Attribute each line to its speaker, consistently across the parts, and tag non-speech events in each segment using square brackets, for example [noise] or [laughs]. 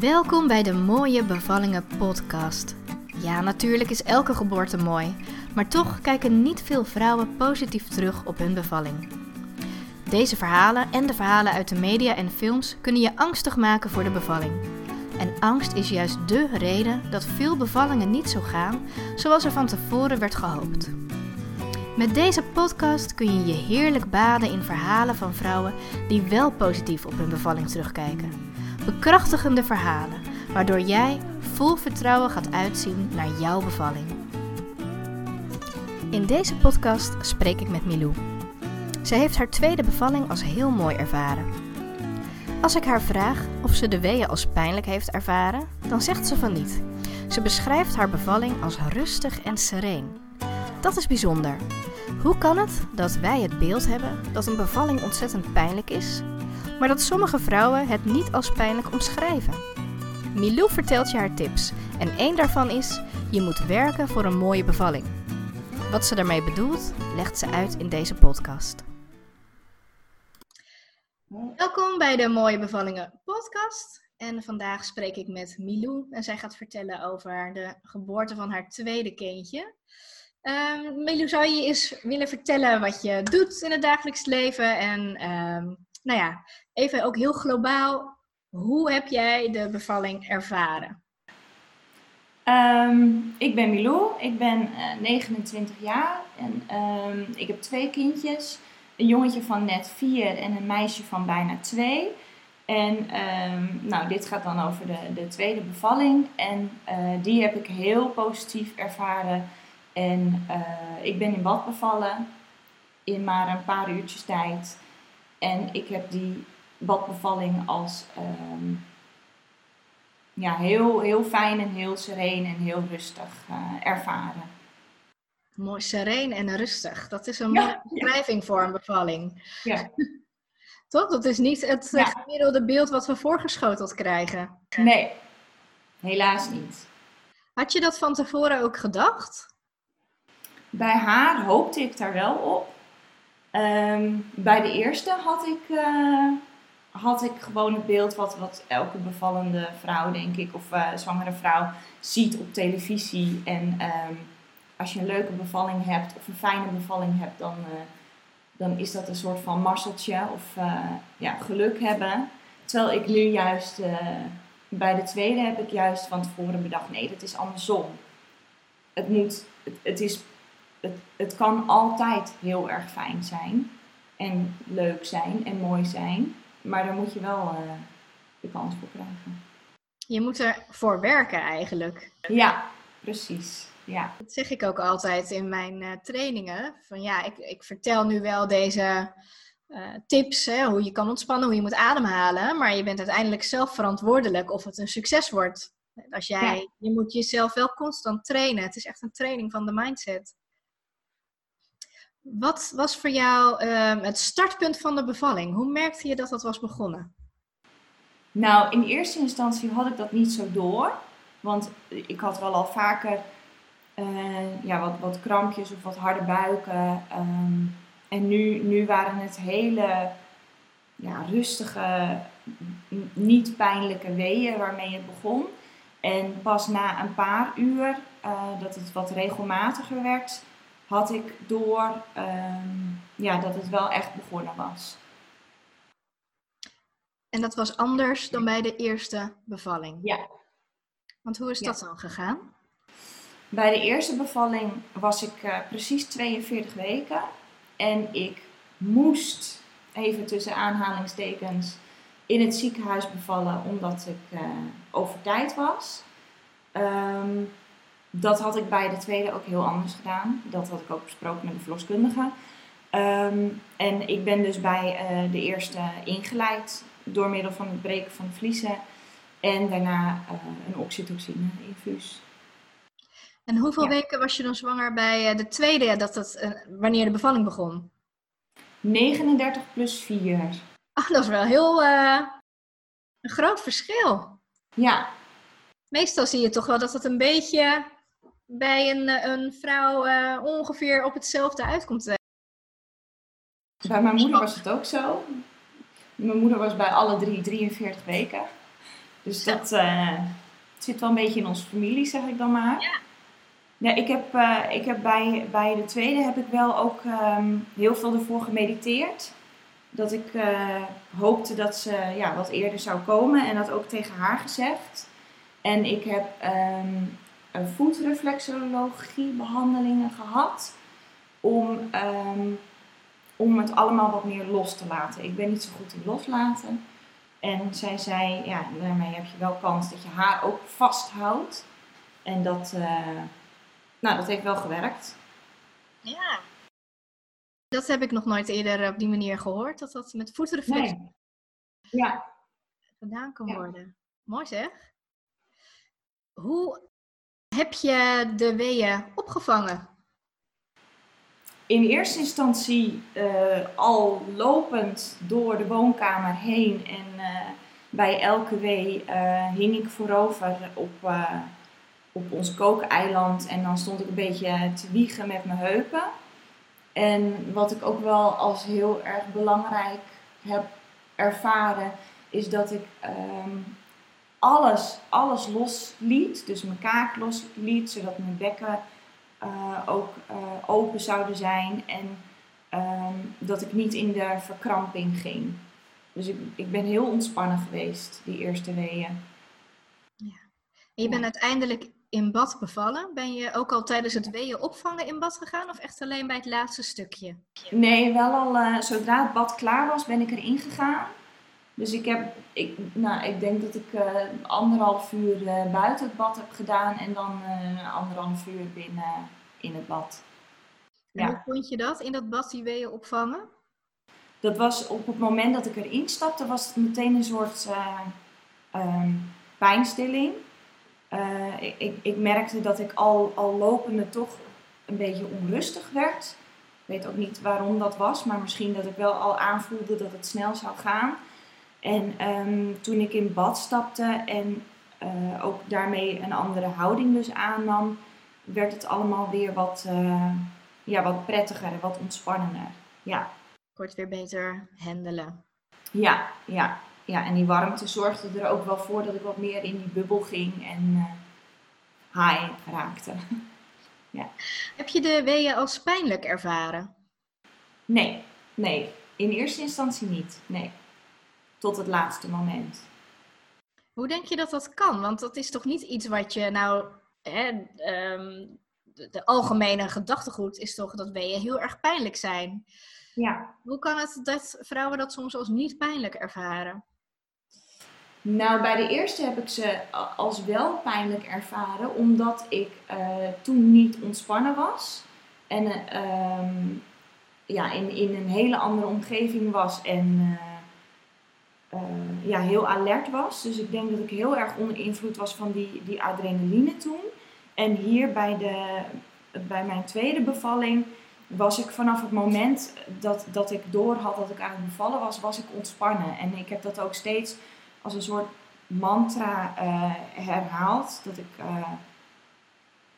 Speaker 1: Welkom bij de Mooie Bevallingen podcast. Ja, natuurlijk is elke geboorte mooi, maar toch kijken niet veel vrouwen positief terug op hun bevalling. Deze verhalen en de verhalen uit de media en films kunnen je angstig maken voor de bevalling. En angst is juist dé reden dat veel bevallingen niet zo gaan zoals er van tevoren werd gehoopt. Met deze podcast kun je je heerlijk baden in verhalen van vrouwen die wel positief op hun bevalling terugkijken. Bekrachtigende verhalen, waardoor jij vol vertrouwen gaat uitzien naar jouw bevalling. In deze podcast spreek ik met Milou. Zij heeft haar tweede bevalling als heel mooi ervaren. Als ik haar vraag of ze de weeën als pijnlijk heeft ervaren, dan zegt ze van niet. Ze beschrijft haar bevalling als rustig en sereen. Dat is bijzonder. Hoe kan het dat wij het beeld hebben dat een bevalling ontzettend pijnlijk is, maar dat sommige vrouwen het niet als pijnlijk omschrijven? Milou vertelt je haar tips en één daarvan is: je moet werken voor een mooie bevalling. Wat ze daarmee bedoelt, legt ze uit in deze podcast. Welkom bij de Mooie Bevallingen podcast. En vandaag spreek ik met Milou en zij gaat vertellen over de geboorte van haar tweede kindje. Um, Milou, zou je eens willen vertellen wat je doet in het dagelijks leven? En um, nou ja, even ook heel globaal, hoe heb jij de bevalling ervaren?
Speaker 2: Um, ik ben Milou, ik ben uh, eh, 29 jaar en ik heb twee kindjes. Een jongetje van net vier en een meisje van bijna twee. En nou, dit gaat dan over de, de tweede bevalling. En uh, die heb ik heel positief ervaren. En uh, ik ben in bad bevallen in maar een paar uurtjes tijd. En ik heb die badbevalling als um, ja, heel, heel fijn en heel sereen en heel rustig uh, ervaren.
Speaker 1: Mooi, sereen en rustig. Dat is een mooie beschrijving voor een bevalling. Ja. [laughs] Toch? Dat is niet het ja. gemiddelde beeld wat we voorgeschoteld krijgen.
Speaker 2: Nee, helaas niet.
Speaker 1: Had je dat van tevoren ook gedacht?
Speaker 2: Bij haar hoopte ik daar wel op. Ehm, bij de eerste had ik, uh, had ik gewoon het beeld wat, wat elke bevallende vrouw, denk ik, of uh, zwangere vrouw ziet op televisie. En ehm, als je een leuke bevalling hebt of een fijne bevalling hebt, dan, uh, dan is dat een soort van marseltje of ja, geluk hebben. Terwijl ik nu juist bij de tweede heb ik juist van tevoren bedacht, nee, dat is andersom. Het, moet, het, het is het, het kan altijd heel erg fijn zijn. En leuk zijn en mooi zijn. Maar daar moet je wel uh, de kans voor krijgen.
Speaker 1: Je moet ervoor werken eigenlijk.
Speaker 2: Ja, precies. Ja.
Speaker 1: Dat zeg ik ook altijd in mijn uh, trainingen. Van ja, ik, ik vertel nu wel deze uh, tips, hè, hoe je kan ontspannen, hoe je moet ademhalen. Maar je bent uiteindelijk zelf verantwoordelijk of het een succes wordt. Als jij, ja. Je moet jezelf wel constant trainen. Het is echt een training van de mindset. Wat was voor jou uh, het startpunt van de bevalling? Hoe merkte je dat dat was begonnen?
Speaker 2: Nou, in eerste instantie had ik dat niet zo door. Want ik had wel al vaker uh, ja, wat, wat krampjes of wat harde buiken. Um, en nu, nu waren het hele ja, rustige, niet pijnlijke weeën waarmee het begon. En pas na een paar uur uh, dat het wat regelmatiger werd, had ik door um, ja, dat het wel echt begonnen was.
Speaker 1: En dat was anders dan bij de eerste bevalling?
Speaker 2: Ja.
Speaker 1: Want hoe is dat dan gegaan?
Speaker 2: Bij de eerste bevalling was ik uh, precies 42 weken. En ik moest, even tussen aanhalingstekens, in het ziekenhuis bevallen omdat ik uh, over tijd was. Um, dat had ik bij de tweede ook heel anders gedaan. Dat had ik ook besproken met de verloskundige. Um, en ik ben dus bij uh, de eerste ingeleid door middel van het breken van de vliezen. En daarna uh, een oxytocine-infuus.
Speaker 1: En hoeveel ja. weken was je dan zwanger bij uh, de tweede, dat het, wanneer de bevalling begon?
Speaker 2: 39 plus 4.
Speaker 1: Ach, dat is wel heel een groot verschil.
Speaker 2: Ja.
Speaker 1: Meestal zie je toch wel dat het een beetje bij een, eh, een vrouw uh, ongeveer op hetzelfde uitkomt.
Speaker 2: Bij mijn moeder was het ook zo. Mijn moeder was bij alle drie 43 weken. Dus dat uh, zit wel een beetje in onze familie, zeg ik dan maar. Ja. Ja, ik heb, uh, ik heb bij, bij de tweede heb ik wel ook um, heel veel ervoor gemediteerd. Dat ik uh, hoopte dat ze ja, wat eerder zou komen en dat ook tegen haar gezegd. En ik heb um, voetreflexologie behandelingen gehad om, um, om het allemaal wat meer los te laten. Ik ben niet zo goed in loslaten. En zij zei, ja, daarmee heb je wel kans dat je haar ook vasthoudt. En dat, uh, nou, dat heeft wel gewerkt.
Speaker 1: Ja. Dat heb ik nog nooit eerder op die manier gehoord, dat dat met voetreflex
Speaker 2: nee. ja.
Speaker 1: gedaan kan worden. Mooi zeg. Hoe heb je de weeën opgevangen?
Speaker 2: In eerste instantie uh, al lopend door de woonkamer heen en uh, bij elke wee uh, hing ik voorover op, op ons kookeiland en dan stond ik een beetje te wiegen met mijn heupen. En wat ik ook wel als heel erg belangrijk heb ervaren, is dat ik um, alles, alles losliet. Dus mijn kaak losliet, zodat mijn bekken uh, ook uh, open zouden zijn. En um, dat ik niet in de verkramping ging. Dus ik, ik ben heel ontspannen geweest, die eerste weeën.
Speaker 1: Ja. En je bent uiteindelijk in bad bevallen. Ben je ook al tijdens het weeën opvangen in bad gegaan of echt alleen bij het laatste stukje?
Speaker 2: Nee, wel al uh, zodra het bad klaar was, ben ik erin gegaan. Dus ik heb, ik, nou, ik denk dat ik uh, anderhalf uur uh, buiten het bad heb gedaan en dan anderhalf uur binnen in het bad.
Speaker 1: En hoe vond je dat, in dat bad die weeën opvangen?
Speaker 2: Dat was op het moment dat ik erin stapte, was het meteen een soort um, pijnstilling. Uh, ik, ik, merkte dat ik al, al lopende toch een beetje onrustig werd. Ik weet ook niet waarom dat was, maar misschien dat ik wel al aanvoelde dat het snel zou gaan. En um, toen ik in bad stapte en uh, ook daarmee een andere houding dus aannam, werd het allemaal weer wat, uh, ja, wat prettiger en wat ontspannender. Ja.
Speaker 1: Kort weer beter handelen.
Speaker 2: Ja, ja ja, en die warmte zorgde er ook wel voor dat ik wat meer in die bubbel ging en uh, high raakte. [laughs] ja.
Speaker 1: Heb je de weeën als pijnlijk ervaren?
Speaker 2: Nee, nee. In eerste instantie niet. Nee. Tot het laatste moment.
Speaker 1: Hoe denk je dat dat kan? Want dat is toch niet iets wat je nou. Hè, um, de, de, algemene gedachtegoed is toch dat weeën heel erg pijnlijk zijn.
Speaker 2: Ja.
Speaker 1: Hoe kan het dat vrouwen dat soms als niet pijnlijk ervaren?
Speaker 2: Nou, bij de eerste heb ik ze als wel pijnlijk ervaren, omdat ik uh, toen niet ontspannen was. En uh, ja, in, in een hele andere omgeving was en uh, ja, heel alert was. Dus ik denk dat ik heel erg onder invloed was van die, die adrenaline toen. En hier bij, de, bij mijn tweede bevalling was ik vanaf het moment dat, dat ik door had dat ik aan het bevallen was, was ik ontspannen. En ik heb dat ook steeds als een soort mantra uh, herhaald. Dat ik, uh,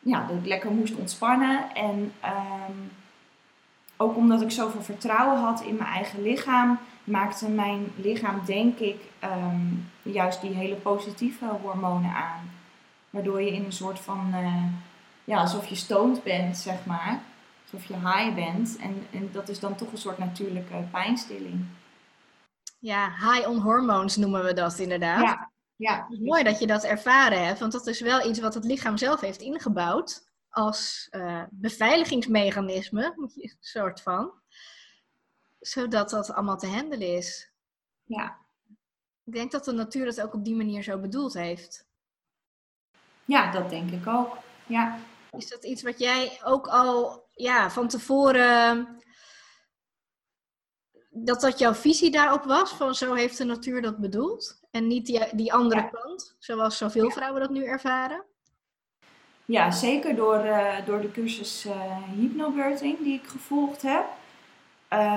Speaker 2: ja, dat ik lekker moest ontspannen. En um, ook omdat ik zoveel vertrouwen had in mijn eigen lichaam, maakte mijn lichaam, denk ik, um, juist die hele positieve hormonen aan. Waardoor je in een soort van, uh, ja, alsof je stoned bent, zeg maar. Alsof je high bent. En, en dat is dan toch een soort natuurlijke pijnstilling.
Speaker 1: Ja, high on hormones noemen we dat inderdaad.
Speaker 2: Ja, ja.
Speaker 1: Het is mooi dat je dat ervaren hebt, want dat is wel iets wat het lichaam zelf heeft ingebouwd als uh, beveiligingsmechanisme, soort van, zodat dat allemaal te handelen is.
Speaker 2: Ja.
Speaker 1: Ik denk dat de natuur het ook op die manier zo bedoeld heeft.
Speaker 2: Ja, dat denk ik ook. Ja.
Speaker 1: Is dat iets wat jij ook al ja, van tevoren dat dat jouw visie daarop was, van zo heeft de natuur dat bedoeld. En niet die, die andere ja. kant, zoals zoveel ja. vrouwen dat nu ervaren.
Speaker 2: Ja, zeker door, uh, door de cursus uh, hypnobirthing die ik gevolgd heb.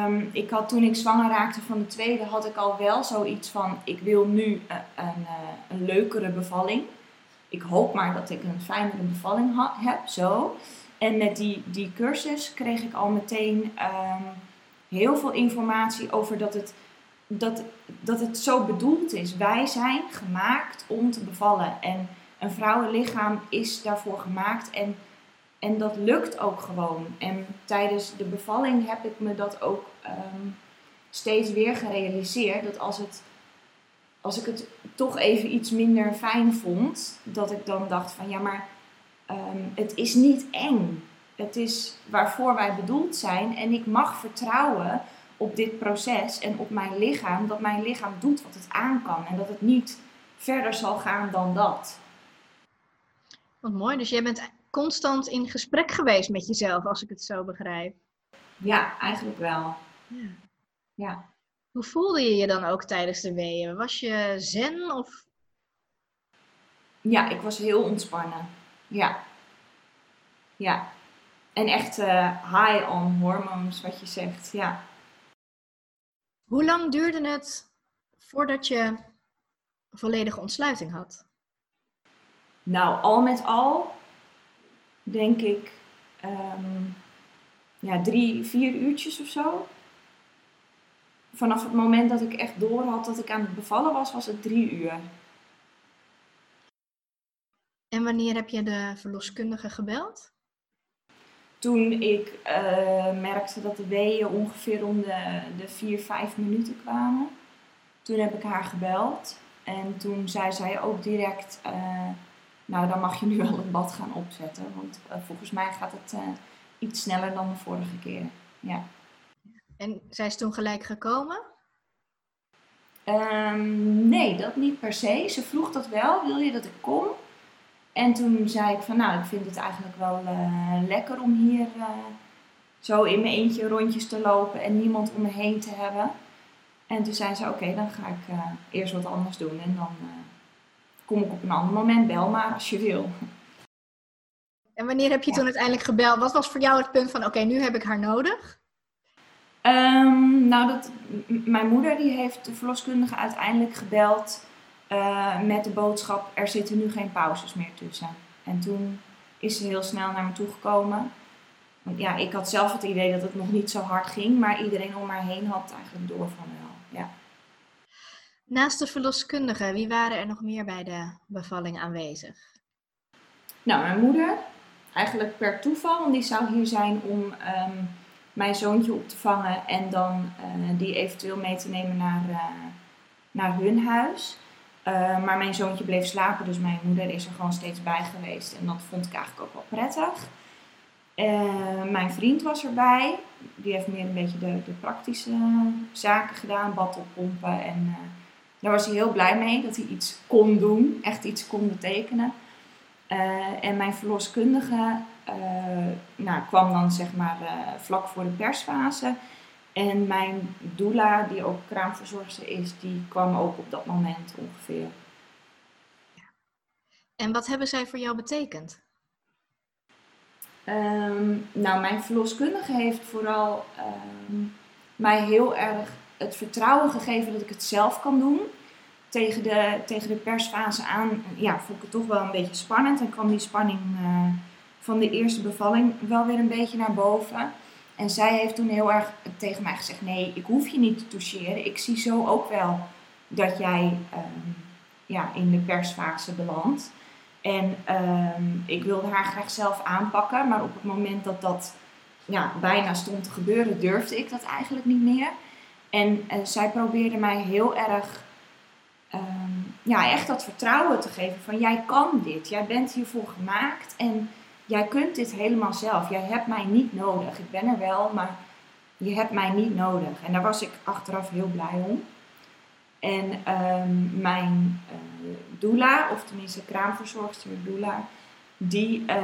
Speaker 2: Um, ik had toen ik zwanger raakte van de tweede, had ik al wel zoiets van, ik wil nu uh, een, een, een leukere bevalling. Ik hoop maar dat ik een fijnere bevalling heb, zo. En met die, die cursus kreeg ik al meteen... Um, heel veel informatie over dat het dat, dat het zo bedoeld is. Wij zijn gemaakt om te bevallen. En een vrouwenlichaam is daarvoor gemaakt. En, en dat lukt ook gewoon. En tijdens de bevalling heb ik me dat ook ehm, steeds weer gerealiseerd. Dat als, het, als ik het toch even iets minder fijn vond, dat ik dan dacht van ja, maar ehm, het is niet eng. Het is waarvoor wij bedoeld zijn. En ik mag vertrouwen op dit proces en op mijn lichaam, dat mijn lichaam doet wat het aan kan en dat het niet verder zal gaan dan dat.
Speaker 1: Wat mooi, dus jij bent constant in gesprek geweest met jezelf, als ik het zo begrijp.
Speaker 2: Ja, eigenlijk wel. Ja. ja.
Speaker 1: Hoe voelde je je dan ook tijdens de weeën? Was je zen of?
Speaker 2: Ja, ik was heel ontspannen. Ja. Ja. En echt uh, high on hormones, wat je zegt. Ja.
Speaker 1: Hoe lang duurde het voordat je volledige ontsluiting had?
Speaker 2: Nou, al met al denk ik ehm, ja, drie, vier uurtjes of zo. Vanaf het moment dat ik echt door had dat ik aan het bevallen was, was het drie uur.
Speaker 1: En wanneer heb je de verloskundige gebeld?
Speaker 2: toen ik uh, merkte dat de weeën ongeveer om de, de 4, 5 minuten kwamen, toen heb ik haar gebeld. En toen zei zij ook direct, uh, nou dan mag je nu wel een bad gaan opzetten. Want uh, volgens mij gaat het iets sneller dan de vorige keer. Ja.
Speaker 1: En zij is toen gelijk gekomen?
Speaker 2: Um, nee, dat niet per se. Ze vroeg dat wel, wil je dat ik kom? En toen zei ik van nou, ik vind het eigenlijk wel uh, lekker om hier uh, zo in mijn eentje rondjes te lopen en niemand om me heen te hebben. En toen zei ze oké, dan ga ik uh, eerst wat anders doen en dan kom ik op een ander moment, bel maar als je wil.
Speaker 1: En wanneer heb je toen uiteindelijk gebeld? Wat was voor jou het punt van oké, nu heb ik haar nodig?
Speaker 2: Um, nou, dat, mijn moeder die heeft de verloskundige uiteindelijk gebeld uh, met de boodschap: er zitten nu geen pauzes meer tussen. En toen is ze heel snel naar me toe gekomen. Want ja, ik had zelf het idee dat het nog niet zo hard ging, maar iedereen om mij heen had eigenlijk door van. Ja.
Speaker 1: Naast de verloskundige, wie waren er nog meer bij de bevalling aanwezig?
Speaker 2: Nou, mijn moeder, eigenlijk per toeval, want die zou hier zijn om um, mijn zoontje op te vangen en dan uh, die eventueel mee te nemen naar, uh, naar hun huis. Uh, maar mijn zoontje bleef slapen, dus mijn moeder is er gewoon steeds bij geweest. En dat vond ik eigenlijk ook wel prettig. Mijn vriend was erbij. Die heeft meer een beetje de, de praktische zaken gedaan, bad oppompen. En daar was hij heel blij mee dat hij iets kon doen, echt iets kon betekenen. en mijn verloskundige nou, kwam dan zeg maar vlak voor de persfase. En mijn doula, die ook kraamverzorgster is, die kwam ook op dat moment ongeveer.
Speaker 1: En wat hebben zij voor jou betekend?
Speaker 2: Um, nou, mijn verloskundige heeft vooral um, mij heel erg het vertrouwen gegeven dat ik het zelf kan doen. Tegen de, tegen de persfase aan ja, vond ik het toch wel een beetje spannend. En kwam die spanning uh, van de eerste bevalling wel weer een beetje naar boven. En zij heeft toen heel erg tegen mij gezegd: Nee, ik hoef je niet te toucheren. Ik zie zo ook wel dat jij um, ja, in de persfase belandt. En um, ik wilde haar graag zelf aanpakken, maar op het moment dat dat ja, bijna stond te gebeuren, durfde ik dat eigenlijk niet meer. En, zij probeerde mij heel erg, um, ja, echt dat vertrouwen te geven van jij kan dit, jij bent hiervoor gemaakt en jij kunt dit helemaal zelf. Jij hebt mij niet nodig. Ik ben er wel, maar je hebt mij niet nodig. En daar was ik achteraf heel blij om. En um, mijn uh, doula, of tenminste kraamverzorgster doula, die, uh,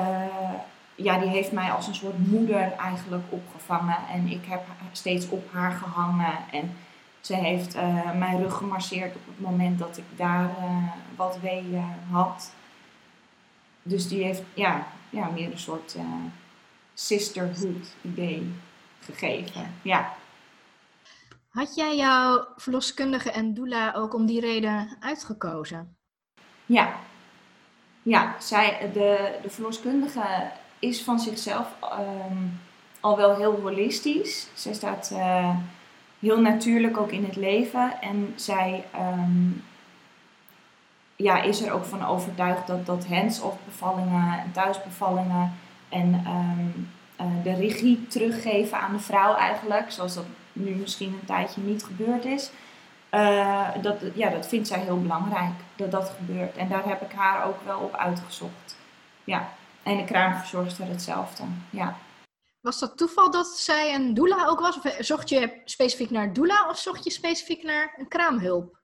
Speaker 2: ja, die heeft mij als een soort moeder eigenlijk opgevangen. En ik heb steeds op haar gehangen. En ze heeft uh, mijn rug gemasseerd op het moment dat ik daar wat wee had. Dus die heeft, ja, ja, meer een soort uh, sisterhood idee gegeven. Ja.
Speaker 1: Had jij jouw verloskundige en doula ook om die reden uitgekozen?
Speaker 2: Ja. Ja, zij, de, de verloskundige is van zichzelf um, al wel heel holistisch. Zij staat uh, heel natuurlijk ook in het leven. En zij ehm, ja, is er ook van overtuigd dat, dat hands-off bevallingen en thuisbevallingen en ehm, eh, de regie teruggeven aan de vrouw eigenlijk, zoals dat nu misschien een tijdje niet gebeurd is. Uh, dat, ja, dat vindt zij heel belangrijk, dat dat gebeurt. En daar heb ik haar ook wel op uitgezocht. Ja, en de kraamverzorgster hetzelfde, ja.
Speaker 1: Was dat toeval dat zij een doula ook was? Of zocht je specifiek naar doula of zocht je specifiek naar een kraamhulp?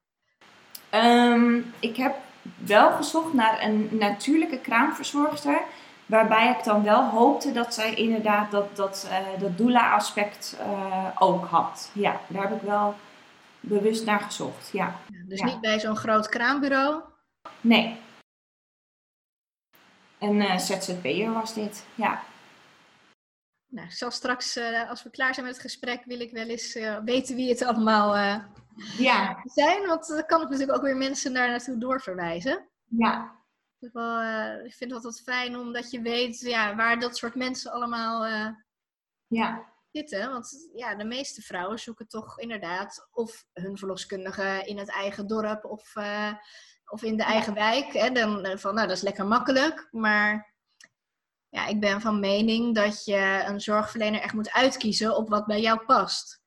Speaker 2: Um, ik heb wel gezocht naar een natuurlijke kraamverzorgster. Waarbij ik dan wel hoopte dat zij inderdaad dat, dat, uh, dat doula-aspect uh, ook had. Ja, daar heb ik wel bewust naar gezocht. Ja.
Speaker 1: dus niet bij zo'n groot kraambureau?
Speaker 2: Nee. Een uh, ZZP'er was dit, ja.
Speaker 1: Nou, ik zal straks, als we klaar zijn met het gesprek, wil ik wel eens weten wie het allemaal ja. zijn. Want dan kan ik natuurlijk ook weer mensen daar naartoe doorverwijzen.
Speaker 2: Ja.
Speaker 1: Wel, ik vind het altijd fijn omdat je weet ja, waar dat soort mensen allemaal
Speaker 2: ja.
Speaker 1: zitten. Want ja, de meeste vrouwen zoeken toch inderdaad of hun verloskundige in het eigen dorp of, of in de eigen wijk. Hè? Dan van, nou, dat is lekker makkelijk. Maar ja, ik ben van mening dat je een zorgverlener echt moet uitkiezen op wat bij jou past.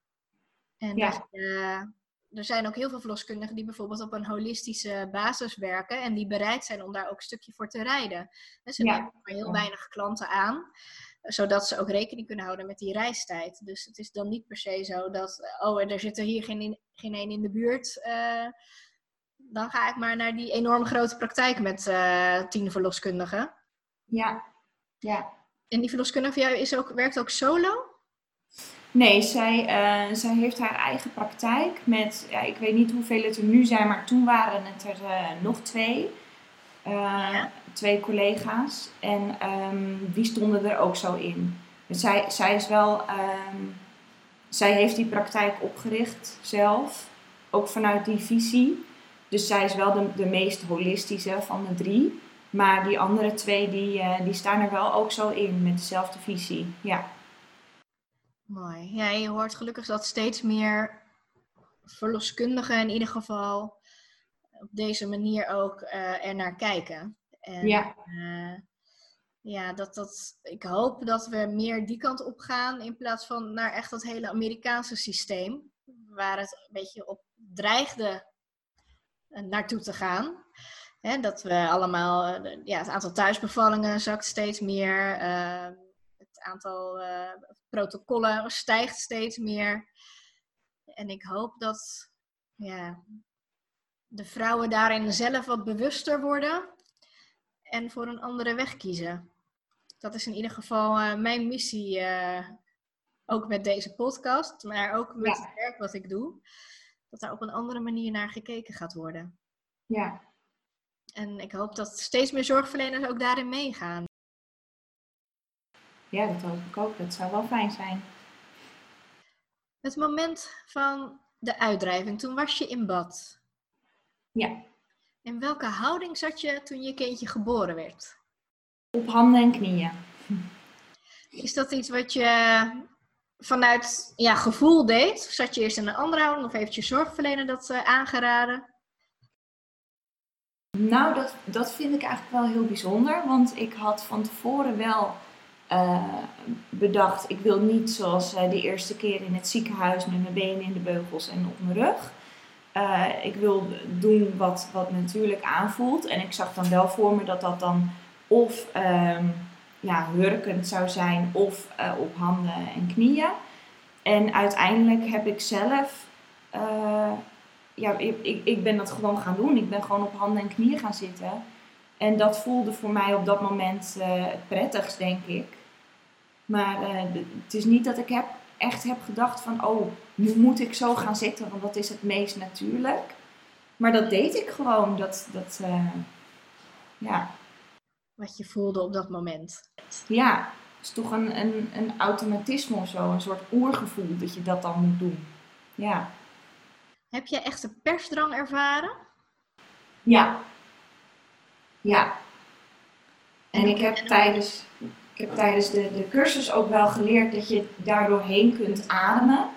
Speaker 1: En ja. dat je er zijn ook heel veel verloskundigen die bijvoorbeeld op een holistische basis werken en die bereid zijn om daar ook een stukje voor te rijden. En ze nemen maar heel weinig klanten aan, zodat ze ook rekening kunnen houden met die reistijd. Dus het is dan niet per se zo dat, oh, er zit er hier geen, geen een in de buurt. Uh, dan ga ik maar naar die enorm grote praktijk met uh, tien verloskundigen.
Speaker 2: Ja, ja.
Speaker 1: En die verloskundige van jou is ook, werkt ook solo?
Speaker 2: Nee, zij, uh, zij heeft haar eigen praktijk met, ja, ik weet niet hoeveel het er nu zijn, maar toen waren het er uh, nog twee. Twee collega's. En um, die stonden er ook zo in. Dus zij, zij is wel, um, zij heeft die praktijk opgericht zelf, ook vanuit die visie. Dus zij is wel de, de meest holistische van de drie. Maar die andere twee, die, die staan er wel ook zo in, met dezelfde visie. Ja.
Speaker 1: Mooi. Ja, je hoort gelukkig dat steeds meer verloskundigen in ieder geval op deze manier ook uh, er naar kijken.
Speaker 2: En, ja.
Speaker 1: Uh, ja, dat, dat, ik hoop dat we meer die kant op gaan in plaats van naar echt dat hele Amerikaanse systeem, waar het een beetje op dreigde naartoe te gaan. Hè, dat we allemaal, ja, het aantal thuisbevallingen zakt steeds meer aantal uh, protocollen stijgt steeds meer. En ik hoop dat ja, de vrouwen daarin zelf wat bewuster worden en voor een andere weg kiezen. Dat is in ieder geval uh, mijn missie, ook met deze podcast, maar ook met het werk wat ik doe. Dat daar op een andere manier naar gekeken gaat worden.
Speaker 2: Ja.
Speaker 1: En ik hoop dat steeds meer zorgverleners ook daarin meegaan
Speaker 2: ja, dat hoop ik ook. Dat zou wel fijn zijn.
Speaker 1: Het moment van de uitdrijving, toen was je in bad.
Speaker 2: Ja.
Speaker 1: In welke houding zat je toen je kindje geboren werd?
Speaker 2: Op handen en knieën.
Speaker 1: Is dat iets wat je vanuit ja, gevoel deed? Zat je eerst in een andere houding of heeft je zorgverlener dat uh, aangeraden?
Speaker 2: Nou, dat, dat vind ik eigenlijk wel heel bijzonder. Want ik had van tevoren wel uh, bedacht, ik wil niet zoals uh, de eerste keer in het ziekenhuis met mijn benen in de beugels en op mijn rug. Ik wil doen wat, wat natuurlijk aanvoelt. En ik zag dan wel voor me dat dat dan of um, ja, hurkend zou zijn of op handen en knieën. En uiteindelijk heb ik zelf, ja, ik, ik ben dat gewoon gaan doen. Ik ben gewoon op handen en knieën gaan zitten. En dat voelde voor mij op dat moment uh, het prettigst, denk ik. Maar het is niet dat ik heb, echt heb gedacht van, oh, nu moet ik zo gaan zitten, want dat is het meest natuurlijk. Maar dat deed ik gewoon. Dat, dat ja.
Speaker 1: Wat je voelde op dat moment.
Speaker 2: Ja, het is toch een, een, een automatisme of zo, een soort oergevoel dat je dat dan moet doen. Ja.
Speaker 1: Heb je echt een persdrang ervaren?
Speaker 2: Ja. Ja. En ik heb tijdens, ik heb tijdens de, de cursus ook wel geleerd dat je daardoor heen kunt ademen.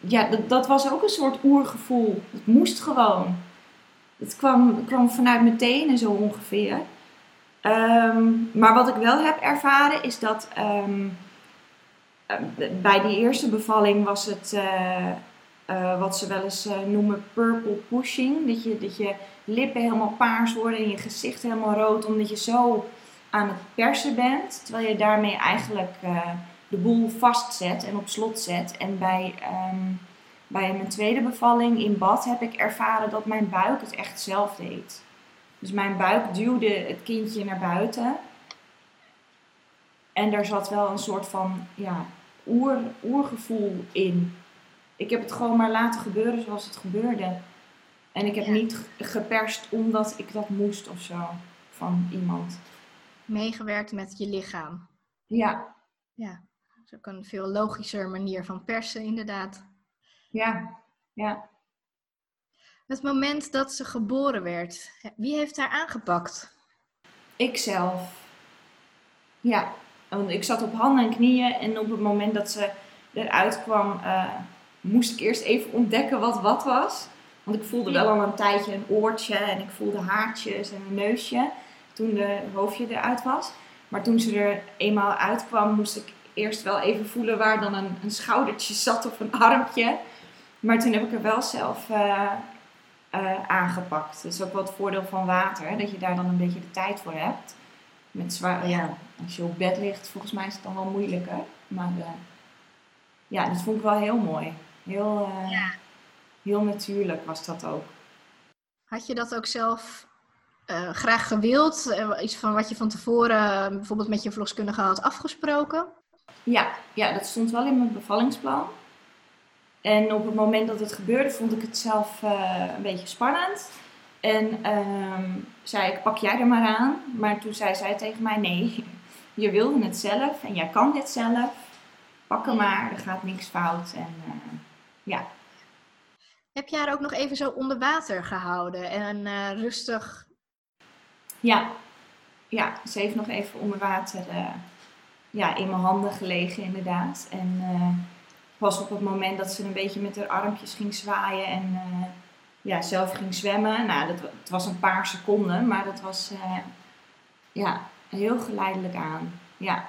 Speaker 2: ja, dat, dat was ook een soort oergevoel. Het moest gewoon. Het kwam, kwam vanuit mijn tenen zo ongeveer. Ehm, maar wat ik wel heb ervaren is dat ehm, ehm, bij die eerste bevalling was het eh, eh, wat ze wel eens uh, noemen purple pushing. Dat je, dat je lippen helemaal paars worden en je gezicht helemaal rood omdat je zo aan het persen bent. Terwijl je daarmee eigenlijk de boel vastzet en op slot zet. En bij, bij mijn tweede bevalling in bad heb ik ervaren dat mijn buik het echt zelf deed. Dus mijn buik duwde het kindje naar buiten. En daar zat wel een soort van ja, oer, oergevoel in. Ik heb het gewoon maar laten gebeuren zoals het gebeurde. En ik heb niet geperst omdat ik dat moest of zo van iemand.
Speaker 1: Meegewerkt met je lichaam.
Speaker 2: Ja.
Speaker 1: Ja, dat is ook een veel logischer manier van persen, inderdaad.
Speaker 2: Ja, ja.
Speaker 1: Het moment dat ze geboren werd, wie heeft haar aangepakt?
Speaker 2: Ikzelf. Ja, want ik zat op handen en knieën en op het moment dat ze eruit kwam, uh, moest ik eerst even ontdekken wat wat was. Want ik voelde wel al een tijdje een oortje en ik voelde haartjes en een neusje toen de hoofdje eruit was. Maar toen ze er eenmaal uitkwam, moest ik eerst wel even voelen waar dan een, een schoudertje zat of een armpje. Maar toen heb ik er wel zelf uh, uh, aangepakt. Dat is ook wel het voordeel van water, dat je daar dan een beetje de tijd voor hebt. Met zwaar, ja, als je op bed ligt, volgens mij is het dan wel moeilijker. Maar uh, ja, dat vond ik wel heel mooi. Heel, uh, ja. heel natuurlijk was dat ook.
Speaker 1: Had je dat ook zelf graag gewild? iets van wat je van tevoren bijvoorbeeld met je verloskundige had afgesproken?
Speaker 2: Ja, ja, dat stond wel in mijn bevallingsplan. En op het moment dat het gebeurde, vond ik het zelf uh, een beetje spannend. En um, zei ik, pak jij er maar aan. Maar toen zei zij tegen mij, nee, je wilde het zelf en jij kan dit zelf. Pak hem maar, er gaat niks fout. En uh, ja.
Speaker 1: Heb jij haar ook nog even zo onder water gehouden en uh, rustig?
Speaker 2: Ja. ja, ze heeft nog even onder water ja, in mijn handen gelegen inderdaad. En was op het moment dat ze een beetje met haar armpjes ging zwaaien en uh, ja, zelf ging zwemmen. Nou, dat, het was een paar seconden, maar dat was uh, ja, heel geleidelijk aan. Ja.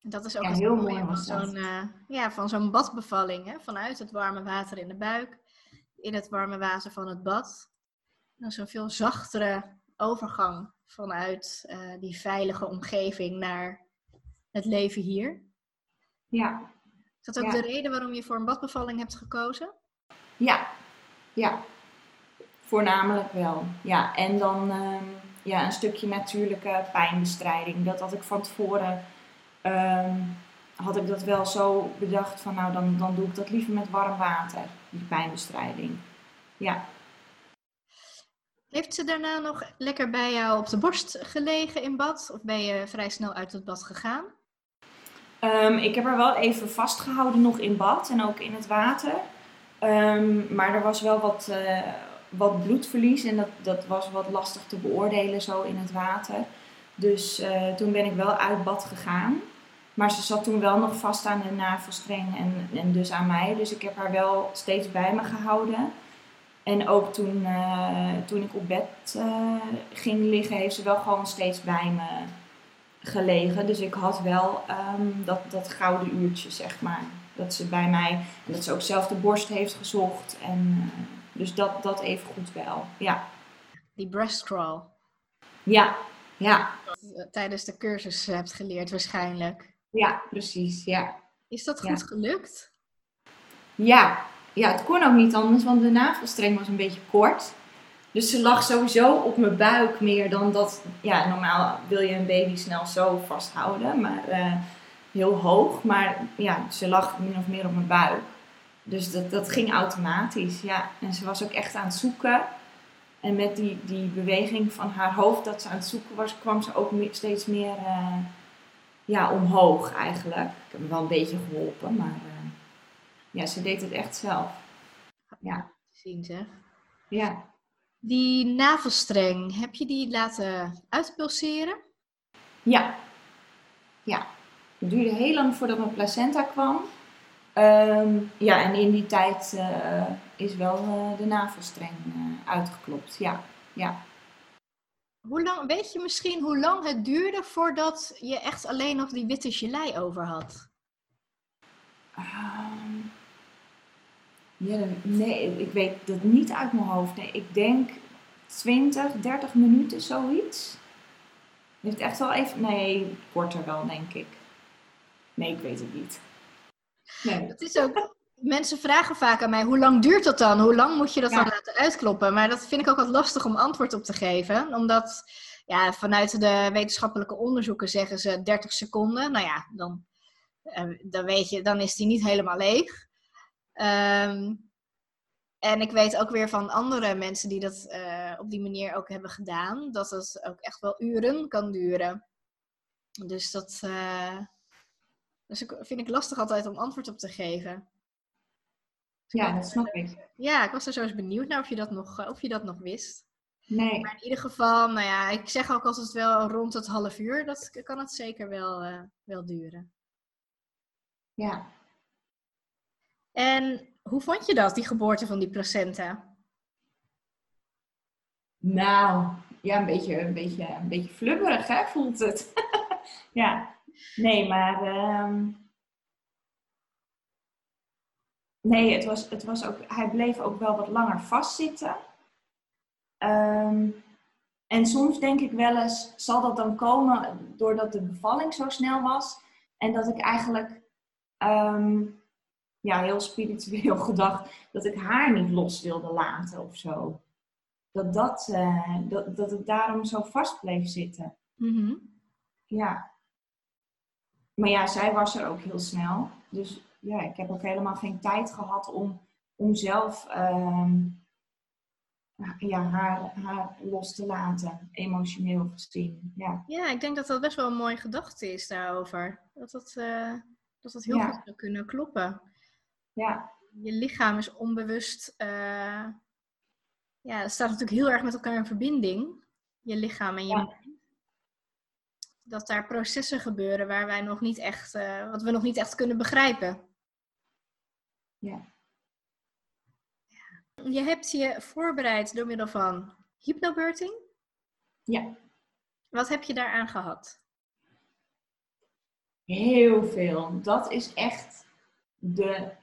Speaker 1: Dat is ook ja, heel mooi van zo'n uh, ja, van zo'n badbevalling. Hè? Vanuit het warme water in de buik, in het warme water van het bad. Dan zo'n veel zachtere overgang vanuit die veilige omgeving naar het leven hier.
Speaker 2: Ja,
Speaker 1: is dat ook de reden waarom je voor een badbevalling hebt gekozen?
Speaker 2: Ja, ja. Voornamelijk wel. Ja, en dan um, ja, een stukje natuurlijke pijnbestrijding. Dat had ik van tevoren, um, had ik dat wel zo bedacht van nou dan, dan doe ik dat liever met warm water, die pijnbestrijding. Ja.
Speaker 1: Heeft ze daarna nog lekker bij jou op de borst gelegen in bad? Of ben je vrij snel uit het bad gegaan?
Speaker 2: Um, ik heb haar wel even vastgehouden nog in bad en ook in het water. Um, maar er was wel wat, uh, wat bloedverlies en dat, dat was wat lastig te beoordelen zo in het water. Dus uh, toen ben ik wel uit bad gegaan. Maar ze zat toen wel nog vast aan de navelstreng en, en dus aan mij. Dus ik heb haar wel steeds bij me gehouden. En ook toen, uh, toen ik op bed ging liggen, heeft ze wel gewoon steeds bij me gelegen. Dus ik had wel um, dat, dat gouden uurtje, zeg maar. Dat ze bij mij, en dat ze ook zelf de borst heeft gezocht. En, uh, dus dat, dat even goed wel, ja.
Speaker 1: Die breast crawl.
Speaker 2: Ja, ja.
Speaker 1: Tijdens de cursus hebt geleerd waarschijnlijk.
Speaker 2: Ja, precies, ja.
Speaker 1: Is dat goed ja. gelukt?
Speaker 2: Ja. ja, het kon ook niet anders, want de navelstreng was een beetje kort. Dus ze lag sowieso op mijn buik meer dan dat. Ja, normaal wil je een baby snel zo vasthouden, maar uh, heel hoog. Maar ja, ze lag min of meer op mijn buik. Dus dat, dat ging automatisch, ja. En ze was ook echt aan het zoeken. En met die, die beweging van haar hoofd dat ze aan het zoeken was, kwam ze ook steeds meer uh, ja, omhoog eigenlijk. Ik heb hem wel een beetje geholpen, maar uh, ja, ze deed het echt zelf. Ja.
Speaker 1: Zien zeg.
Speaker 2: Ja.
Speaker 1: Die navelstreng, heb je die laten uitpulseren?
Speaker 2: Ja. Ja. Het duurde heel lang voordat mijn placenta kwam. Ehm, ja, en in die tijd eh, is wel uh, de navelstreng uh, uitgeklopt. Ja, ja.
Speaker 1: Hoe lang, weet je misschien hoe lang het duurde voordat je echt alleen nog die witte gelei over had?
Speaker 2: Um, ja, nee, ik weet dat niet uit mijn hoofd. Nee, ik denk 20, 30 minuten, zoiets. Heeft echt wel even. Nee, korter wel, denk ik. Nee, ik weet het niet.
Speaker 1: Nee. Het is ook. Mensen vragen vaak aan mij: hoe lang duurt dat dan? Hoe lang moet je dat dan laten uitkloppen? Maar dat vind ik ook wat lastig om antwoord op te geven. Omdat ja, vanuit de wetenschappelijke onderzoeken zeggen ze 30 seconden. Nou ja, dan, eh, dan weet je, dan is die niet helemaal leeg. Um, en ik weet ook weer van andere mensen die dat uh, op die manier ook hebben gedaan, dat het ook echt wel uren kan duren. Dus dat uh, dus ik, vind ik lastig altijd om antwoord op te geven.
Speaker 2: Dus ja, dat snap ik.
Speaker 1: Ja, ik was er zo eens benieuwd naar of je dat nog, eh, of je dat nog wist.
Speaker 2: Nee.
Speaker 1: Maar in ieder geval, nou ja, ik zeg ook altijd wel rond het half uur, dat kan het zeker wel, uh, wel duren.
Speaker 2: Ja.
Speaker 1: En hoe vond je dat, die geboorte van die placenta?
Speaker 2: Nou, ja, een beetje, een beetje, een beetje flubberig, hè, voelt het. [laughs] ja, nee, maar... Ehm, nee, het was, het was ook... Hij bleef ook wel wat langer vastzitten. Um, en soms denk ik wel eens, zal dat dan komen doordat de bevalling zo snel was en dat ik eigenlijk um, ja, heel spiritueel [laughs] gedacht dat ik haar niet los wilde laten of zo. Dat, dat, uh, dat, dat het daarom zo vast bleef zitten.
Speaker 1: Mm
Speaker 2: Ja. Maar ja, zij was er ook heel snel. Dus ja, ik heb ook helemaal geen tijd gehad om, om zelf um, ja, haar, haar los te laten, emotioneel gezien. Ja.
Speaker 1: ja, ik denk dat dat best wel een mooie gedachte is daarover. Dat dat, uh, dat, dat heel ja. goed zou kunnen kloppen.
Speaker 2: Ja.
Speaker 1: Je lichaam is onbewust. Uh, ja, het staat natuurlijk heel erg met elkaar in verbinding. Je lichaam en je ja. Dat daar processen gebeuren waar wij nog niet echt, uh, wat we nog niet echt kunnen begrijpen.
Speaker 2: Ja.
Speaker 1: Je hebt je voorbereid door middel van hypnobirthing.
Speaker 2: Ja.
Speaker 1: Wat heb je daaraan gehad?
Speaker 2: Heel veel. Dat is echt de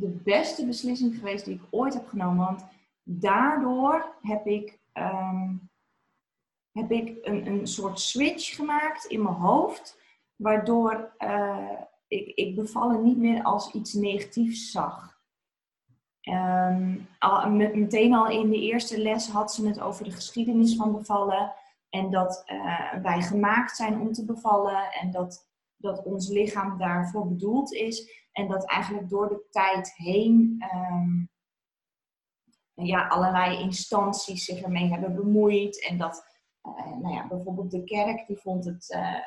Speaker 2: de beste beslissing geweest die ik ooit heb genomen. Want daardoor heb ik, um, heb ik een, een soort switch gemaakt in mijn hoofd. Waardoor uh, ik, ik bevallen niet meer als iets negatiefs zag. Um, al, meteen al in de eerste les had ze het over de geschiedenis van bevallen. En dat uh, wij gemaakt zijn om te bevallen. En dat, dat ons lichaam daarvoor bedoeld is. En dat eigenlijk door de tijd heen um, ja, allerlei instanties zich ermee hebben bemoeid. En dat uh, nou ja, bijvoorbeeld de kerk die vond het, uh,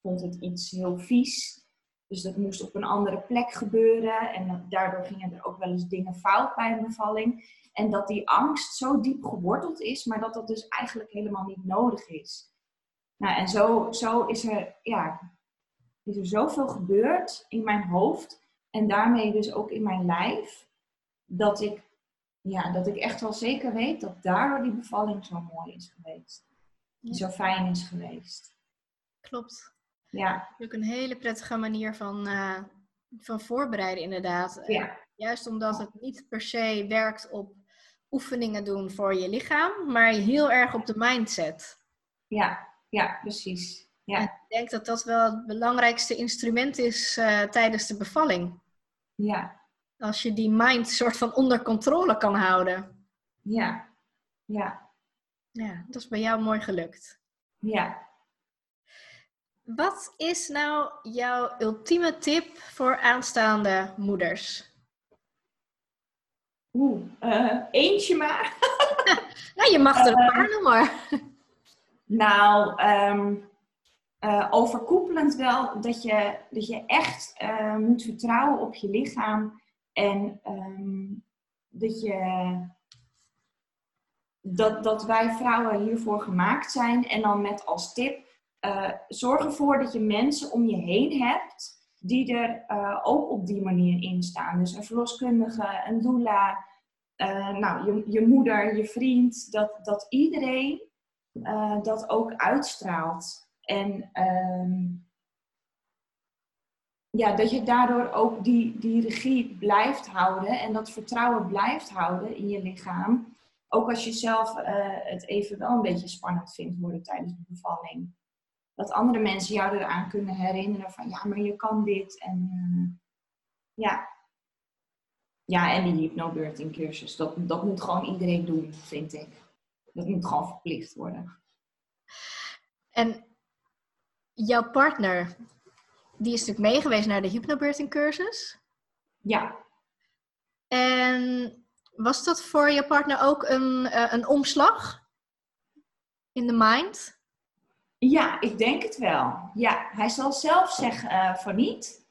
Speaker 2: vond het iets heel vies. Dus dat moest op een andere plek gebeuren. En daardoor gingen er ook wel eens dingen fout bij een bevalling. En dat die angst zo diep geworteld is, maar dat dat dus eigenlijk helemaal niet nodig is. Nou, en zo, zo is, er, ja, is er zoveel gebeurd in mijn hoofd en daarmee dus ook in mijn lijf, dat ik, ja, dat ik echt wel zeker weet dat daardoor die bevalling zo mooi is geweest. Ja. Zo fijn is geweest.
Speaker 1: Klopt.
Speaker 2: Ja.
Speaker 1: Ook een hele prettige manier van, uh, van voorbereiden, inderdaad.
Speaker 2: Ja.
Speaker 1: Juist omdat het niet per se werkt op oefeningen doen voor je lichaam, maar heel erg op de mindset.
Speaker 2: Ja, ja, precies. Ja.
Speaker 1: En ik denk dat dat wel het belangrijkste instrument is uh, tijdens de bevalling.
Speaker 2: Ja.
Speaker 1: Als je die mind soort van onder controle kan houden.
Speaker 2: Ja. Ja.
Speaker 1: Ja, dat is bij jou mooi gelukt.
Speaker 2: Ja.
Speaker 1: Wat is nou jouw ultieme tip voor aanstaande moeders?
Speaker 2: Oeh, uh, eentje maar. [laughs]
Speaker 1: nou, je mag er een paar noemen.
Speaker 2: Nou, um, uh, overkoepelend wel dat je, dat je echt uh, moet vertrouwen op je lichaam en um, dat, je, dat, dat wij vrouwen hiervoor gemaakt zijn. En dan met als tip, uh, zorg ervoor dat je mensen om je heen hebt die er eh, ook op die manier in staan. Dus een verloskundige, een doula, nou, je, je moeder, je vriend, dat, dat iedereen dat ook uitstraalt. En ehm, ja, dat je daardoor ook die, die regie blijft houden en dat vertrouwen blijft houden in je lichaam. Ook als je zelf het even wel een beetje spannend vindt worden tijdens de bevalling dat andere mensen jou eraan kunnen herinneren van ja, maar je kan dit. En uh, ja. Ja, en die hypnobirthing cursus, dat, dat moet gewoon iedereen doen, vind ik. Dat moet gewoon verplicht worden.
Speaker 1: En jouw partner, die is natuurlijk meegeweest naar de hypnobirthing cursus?
Speaker 2: Ja.
Speaker 1: En was dat voor je partner ook een, uh, een omslag in de mind?
Speaker 2: Ja, ik denk het wel. Ja, hij zal zelf zeggen uh, van niet.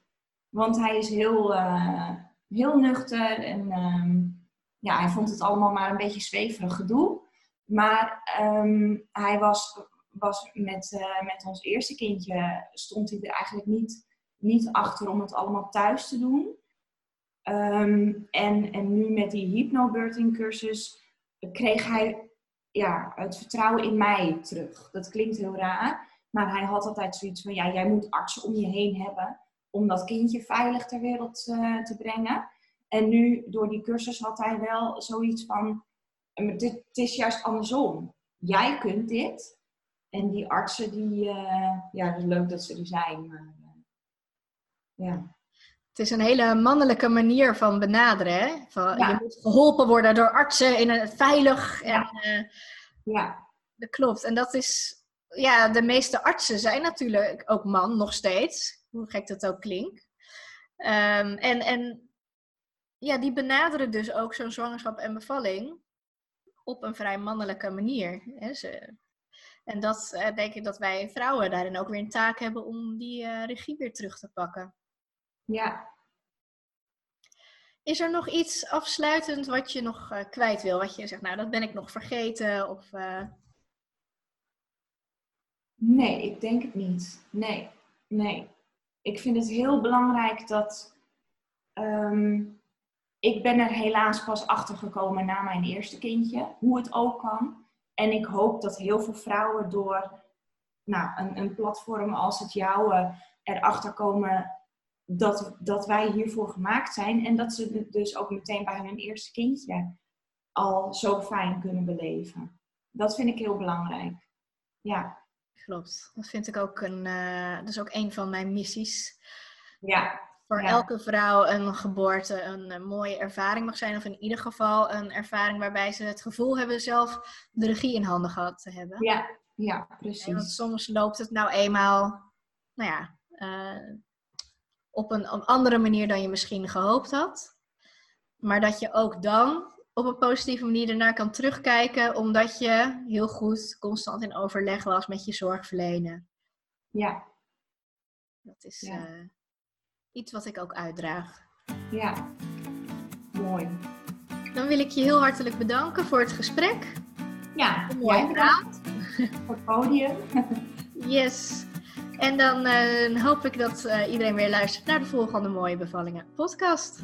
Speaker 2: Want hij is heel, uh, heel nuchter en um, ja, hij vond het allemaal maar een beetje zweverig gedoe. Maar um, hij was, was met, uh, met ons eerste kindje, stond hij er eigenlijk niet, niet achter om het allemaal thuis te doen. Um, en, en nu met die hypnobirthing cursus kreeg hij ja, het vertrouwen in mij terug. Dat klinkt heel raar, maar hij had altijd zoiets van, ja, jij moet artsen om je heen hebben om dat kindje veilig ter wereld uh, te brengen. En nu, door die cursus, had hij wel zoiets van, het is juist andersom. Jij kunt dit. En die artsen, die, uh, ja, het is leuk dat ze er zijn, maar uh, ja.
Speaker 1: Het is een hele mannelijke manier van benaderen. Hè? Van, ja. Je moet geholpen worden door artsen in een veilig. En,
Speaker 2: ja. Uh, ja.
Speaker 1: Dat klopt. En dat is. Ja, de meeste artsen zijn natuurlijk ook man, nog steeds. Hoe gek dat ook klinkt. Um, en, en ja, die benaderen dus ook zo'n zwangerschap en bevalling op een vrij mannelijke manier. Hè? Ze, en dat uh, denk ik dat wij vrouwen daarin ook weer een taak hebben om die uh, regie weer terug te pakken.
Speaker 2: Ja.
Speaker 1: Is er nog iets afsluitend wat je nog uh, kwijt wil? Wat je zegt, nou, dat ben ik nog vergeten? Of.
Speaker 2: Nee, ik denk het niet. Nee, nee. Ik vind het heel belangrijk dat. Um, ik ben er helaas pas achter gekomen na mijn eerste kindje, hoe het ook kan. En ik hoop dat heel veel vrouwen door nou, een, een platform als het jouwe erachter komen dat, dat wij hiervoor gemaakt zijn en dat ze dus ook meteen bij hun eerste kindje al zo fijn kunnen beleven. Dat vind ik heel belangrijk. Ja.
Speaker 1: Klopt. Dat vind ik ook een, uh, dat is ook een van mijn missies.
Speaker 2: Ja.
Speaker 1: Voor
Speaker 2: ja.
Speaker 1: elke vrouw een geboorte een, een, mooie ervaring mag zijn. Of in ieder geval een ervaring waarbij ze het gevoel hebben zelf de regie in handen gehad te hebben.
Speaker 2: Ja, ja precies.
Speaker 1: En want soms loopt het nou eenmaal, nou ja, uh, op een, een, andere manier dan je misschien gehoopt had. Maar dat je ook dan op een positieve manier ernaar kan terugkijken, omdat je heel goed constant in overleg was met je zorgverlener.
Speaker 2: Ja.
Speaker 1: Dat is ja. uh, iets wat ik ook uitdraag.
Speaker 2: Ja, mooi.
Speaker 1: Dan wil ik je heel hartelijk bedanken voor het gesprek.
Speaker 2: Ja,
Speaker 1: mooi praat.
Speaker 2: Voor het podium. [laughs]
Speaker 1: yes. En dan uh, hoop ik dat uh, iedereen weer luistert naar de volgende Mooie Bevallingen podcast.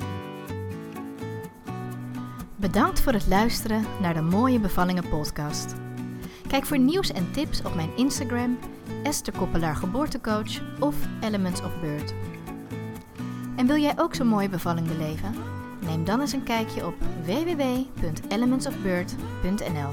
Speaker 1: Bedankt voor het luisteren naar de Mooie Bevallingen podcast. Kijk voor nieuws en tips op mijn Instagram, Esther Koppelaar Geboortecoach of Elements of Birth. En wil jij ook zo'n mooie bevalling beleven? Neem dan eens een kijkje op www.elementsofbirth.nl